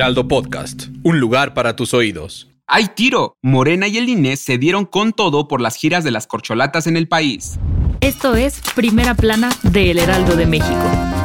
Heraldo Podcast, un lugar para tus oídos. ¡Hay tiro! Morena y el INE se dieron con todo por las giras de las corcholatas en el país. Esto es Primera Plana de El Heraldo de México.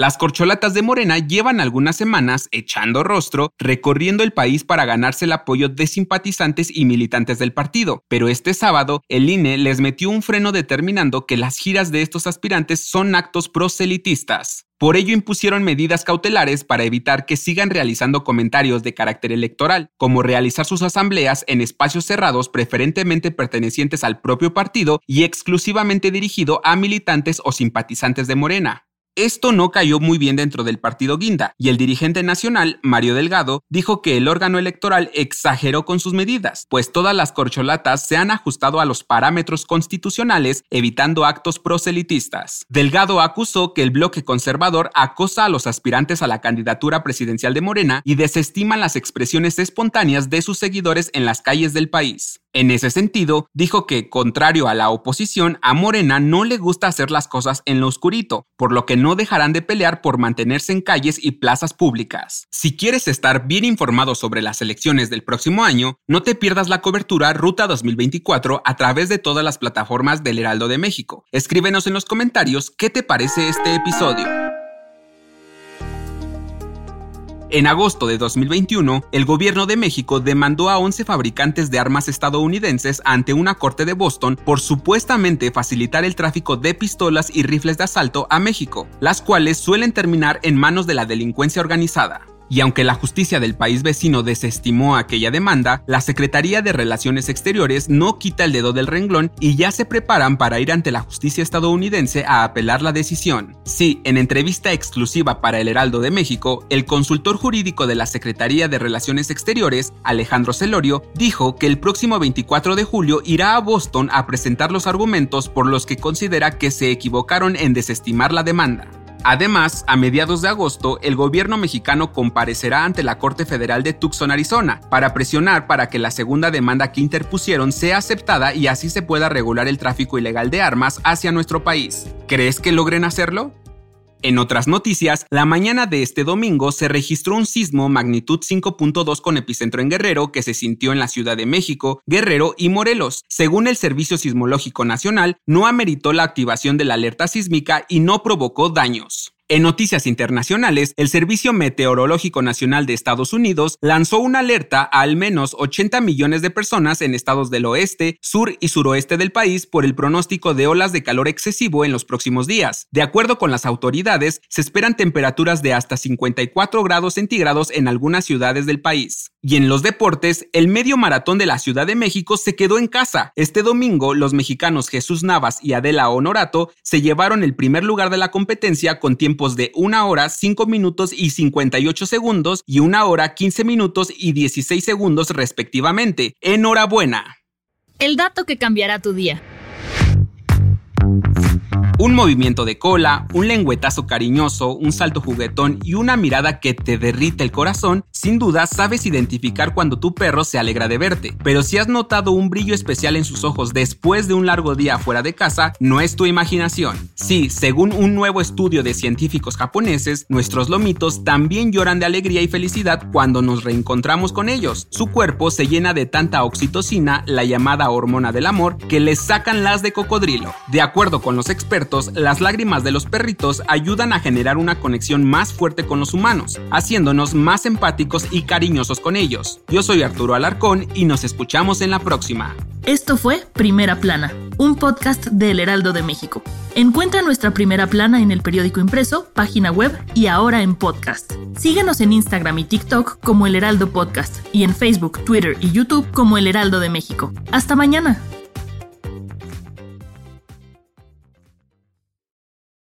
Las corcholatas de Morena llevan algunas semanas echando rostro, recorriendo el país para ganarse el apoyo de simpatizantes y militantes del partido, pero este sábado el INE les metió un freno determinando que las giras de estos aspirantes son actos proselitistas. Por ello impusieron medidas cautelares para evitar que sigan realizando comentarios de carácter electoral, como realizar sus asambleas en espacios cerrados preferentemente pertenecientes al propio partido y exclusivamente dirigido a militantes o simpatizantes de Morena. Esto no cayó muy bien dentro del partido Guinda, y el dirigente nacional, Mario Delgado, dijo que el órgano electoral exageró con sus medidas, pues todas las corcholatas se han ajustado a los parámetros constitucionales, evitando actos proselitistas. Delgado acusó que el bloque conservador acosa a los aspirantes a la candidatura presidencial de Morena y desestima las expresiones espontáneas de sus seguidores en las calles del país. En ese sentido, dijo que, contrario a la oposición, a Morena no le gusta hacer las cosas en lo oscurito, por lo que no dejarán de pelear por mantenerse en calles y plazas públicas. Si quieres estar bien informado sobre las elecciones del próximo año, no te pierdas la cobertura Ruta 2024 a través de todas las plataformas del Heraldo de México. Escríbenos en los comentarios qué te parece este episodio. En agosto de 2021, el gobierno de México demandó a 11 fabricantes de armas estadounidenses ante una corte de Boston por supuestamente facilitar el tráfico de pistolas y rifles de asalto a México, las cuales suelen terminar en manos de la delincuencia organizada. Y aunque la justicia del país vecino desestimó aquella demanda, la Secretaría de Relaciones Exteriores no quita el dedo del renglón y ya se preparan para ir ante la justicia estadounidense a apelar la decisión. Sí, en entrevista exclusiva para El Heraldo de México, el consultor jurídico de la Secretaría de Relaciones Exteriores, Alejandro Celorio, dijo que el próximo 24 de julio irá a Boston a presentar los argumentos por los que considera que se equivocaron en desestimar la demanda. Además, a mediados de agosto, el gobierno mexicano comparecerá ante la Corte Federal de Tucson, Arizona, para presionar para que la segunda demanda que interpusieron sea aceptada y así se pueda regular el tráfico ilegal de armas hacia nuestro país. ¿Crees que logren hacerlo? En otras noticias, la mañana de este domingo se registró un sismo magnitud 5.2 con epicentro en Guerrero que se sintió en la Ciudad de México, Guerrero y Morelos. Según el Servicio Sismológico Nacional, no ameritó la activación de la alerta sísmica y no provocó daños. En noticias internacionales, el Servicio Meteorológico Nacional de Estados Unidos lanzó una alerta a al menos 80 millones de personas en estados del oeste, sur y suroeste del país por el pronóstico de olas de calor excesivo en los próximos días. De acuerdo con las autoridades, se esperan temperaturas de hasta 54 grados centígrados en algunas ciudades del país. Y en los deportes, el medio maratón de la Ciudad de México se quedó en casa. Este domingo, los mexicanos Jesús Navas y Adela Honorato se llevaron el primer lugar de la competencia con tiempo de 1 hora 5 minutos y 58 segundos y 1 hora 15 minutos y 16 segundos respectivamente. Enhorabuena. El dato que cambiará tu día. Un movimiento de cola, un lengüetazo cariñoso, un salto juguetón y una mirada que te derrite el corazón, sin duda sabes identificar cuando tu perro se alegra de verte. Pero si has notado un brillo especial en sus ojos después de un largo día fuera de casa, no es tu imaginación. Sí, según un nuevo estudio de científicos japoneses, nuestros lomitos también lloran de alegría y felicidad cuando nos reencontramos con ellos. Su cuerpo se llena de tanta oxitocina, la llamada hormona del amor, que les sacan las de cocodrilo. De acuerdo con los las lágrimas de los perritos ayudan a generar una conexión más fuerte con los humanos, haciéndonos más empáticos y cariñosos con ellos. Yo soy Arturo Alarcón y nos escuchamos en la próxima. Esto fue Primera Plana, un podcast del Heraldo de México. Encuentra nuestra Primera Plana en el periódico impreso, página web y ahora en podcast. Síguenos en Instagram y TikTok como El Heraldo Podcast y en Facebook, Twitter y YouTube como El Heraldo de México. Hasta mañana.